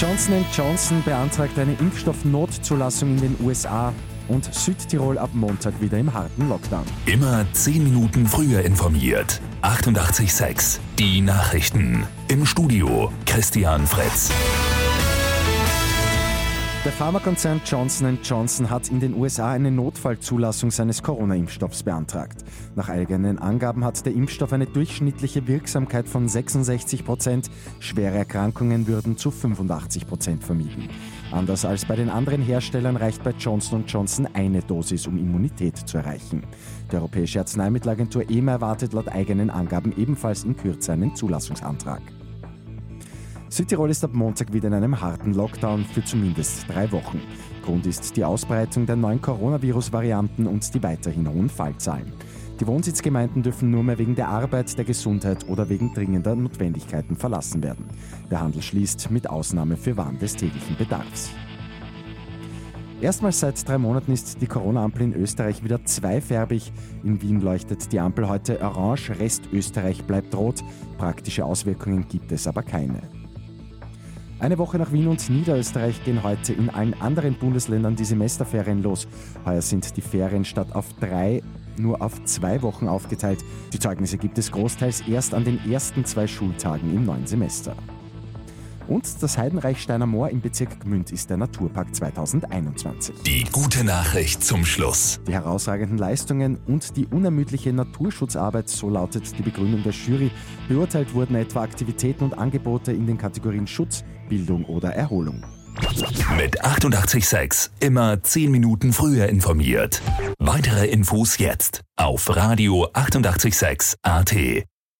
Johnson Johnson beantragt eine Impfstoffnotzulassung in den USA und Südtirol ab Montag wieder im harten Lockdown. Immer 10 Minuten früher informiert. 88.6 Die Nachrichten. Im Studio Christian Fritz. Der Pharmakonzern Johnson Johnson hat in den USA eine Notfallzulassung seines Corona-Impfstoffs beantragt. Nach eigenen Angaben hat der Impfstoff eine durchschnittliche Wirksamkeit von 66 Prozent. Schwere Erkrankungen würden zu 85 Prozent vermieden. Anders als bei den anderen Herstellern reicht bei Johnson Johnson eine Dosis, um Immunität zu erreichen. Die Europäische Arzneimittelagentur EMA erwartet laut eigenen Angaben ebenfalls in Kürze einen Zulassungsantrag. Südtirol ist ab Montag wieder in einem harten Lockdown für zumindest drei Wochen. Grund ist die Ausbreitung der neuen Coronavirus-Varianten und die weiterhin hohen Fallzahlen. Die Wohnsitzgemeinden dürfen nur mehr wegen der Arbeit, der Gesundheit oder wegen dringender Notwendigkeiten verlassen werden. Der Handel schließt mit Ausnahme für Waren des täglichen Bedarfs. Erstmals seit drei Monaten ist die Corona-Ampel in Österreich wieder zweifärbig. In Wien leuchtet die Ampel heute orange, Rest Österreich bleibt rot. Praktische Auswirkungen gibt es aber keine. Eine Woche nach Wien und Niederösterreich gehen heute in allen anderen Bundesländern die Semesterferien los. Heuer sind die Ferien statt auf drei nur auf zwei Wochen aufgeteilt. Die Zeugnisse gibt es großteils erst an den ersten zwei Schultagen im neuen Semester. Und das Heidenreichsteiner Moor im Bezirk Gmünd ist der Naturpark 2021. Die gute Nachricht zum Schluss. Die herausragenden Leistungen und die unermüdliche Naturschutzarbeit, so lautet die Begründung der Jury, beurteilt wurden etwa Aktivitäten und Angebote in den Kategorien Schutz, Bildung oder Erholung. Mit 886 immer 10 Minuten früher informiert. Weitere Infos jetzt auf Radio 886 AT.